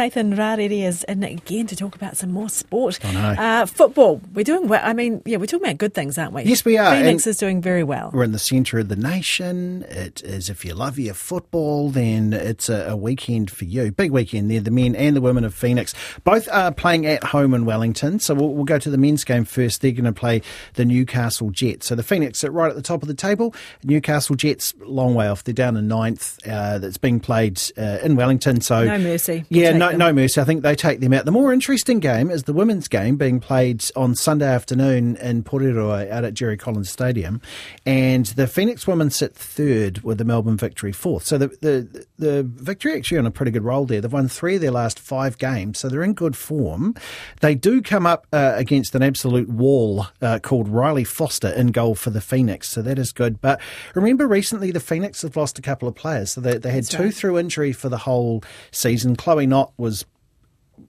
Nathan Rarere is in again to talk about some more sport. I know. Uh, football. We're doing well. I mean, yeah, we're talking about good things, aren't we? Yes, we are. Phoenix And- is doing very well. We're in the centre of the nation. It is, if you love your football, then it's a, a weekend for you. Big weekend there. The men and the women of Phoenix both are playing at home in Wellington. So we'll, we'll go to the men's game first. They're going to play the Newcastle Jets. So the Phoenix sit right at the top of the table. Newcastle Jets, long way off. They're down in ninth. Uh, that's being played uh, in Wellington. So No mercy. Yeah, Take no, no mercy. I think they take them out. The more interesting game is the women's game being played on Sunday afternoon in Porirua out at Jerry Collins Stadium, and the Phoenix women sit third with the Melbourne victory fourth. So the the the victory actually on a pretty good roll there. They've won three of their last five games, so they're in good form. They do come up uh, against an absolute wall uh, called Riley Foster in goal for the Phoenix, so that is good. But remember, recently the Phoenix have lost a couple of players, so they, they had That's two right. through injury for the whole season. Chloe Knott was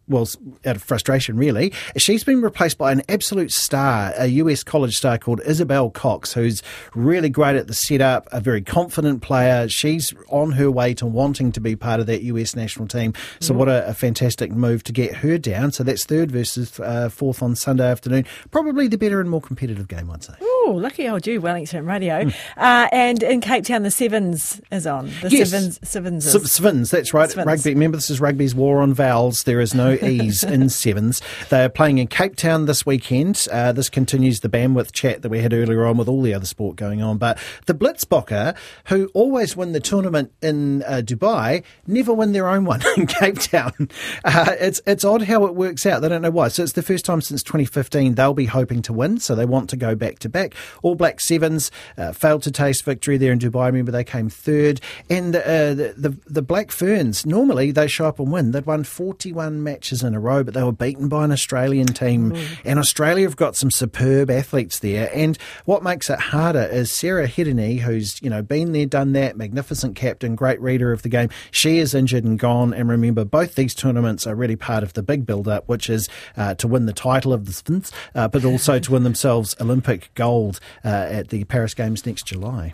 well, out of frustration, really. She's been replaced by an absolute star, a US college star called Isabel Cox, who's really great at the setup, a very confident player. She's on her way to wanting to be part of that US national team. So, what a, a fantastic move to get her down. So, that's third versus uh, fourth on Sunday afternoon. Probably the better and more competitive game, I'd say. Oh, lucky old you, Wellington Radio. Uh, and in Cape Town, the Sevens is on. The Yes. Sevens, Sevens is. S- Svins, that's right. Svins. Rugby. Remember, this is rugby's war on vowels. There is no e's in sevens. They are playing in Cape Town this weekend. Uh, this continues the bandwidth chat that we had earlier on with all the other sport going on. But the Blitzbokke, who always win the tournament in uh, Dubai, never win their own one in Cape Town. Uh, it's it's odd how it works out. They don't know why. So it's the first time since 2015 they'll be hoping to win. So they want to go back to back. All Black Sevens uh, failed to taste victory there in Dubai. Remember they came third. And uh, the, the the Black Ferns normally they show up and win. They'd won 41 matches in a row, but they were beaten by an Australian team. And Australia have got some superb athletes there. And what makes it harder is Sarah Hirini, who's you know been there, done that, magnificent captain, great reader of the game. She is injured and gone. And remember, both these tournaments are really part of the big build-up, which is uh, to win the title of the Sphinx, uh, but also to win themselves Olympic uh, at the Paris Games next July.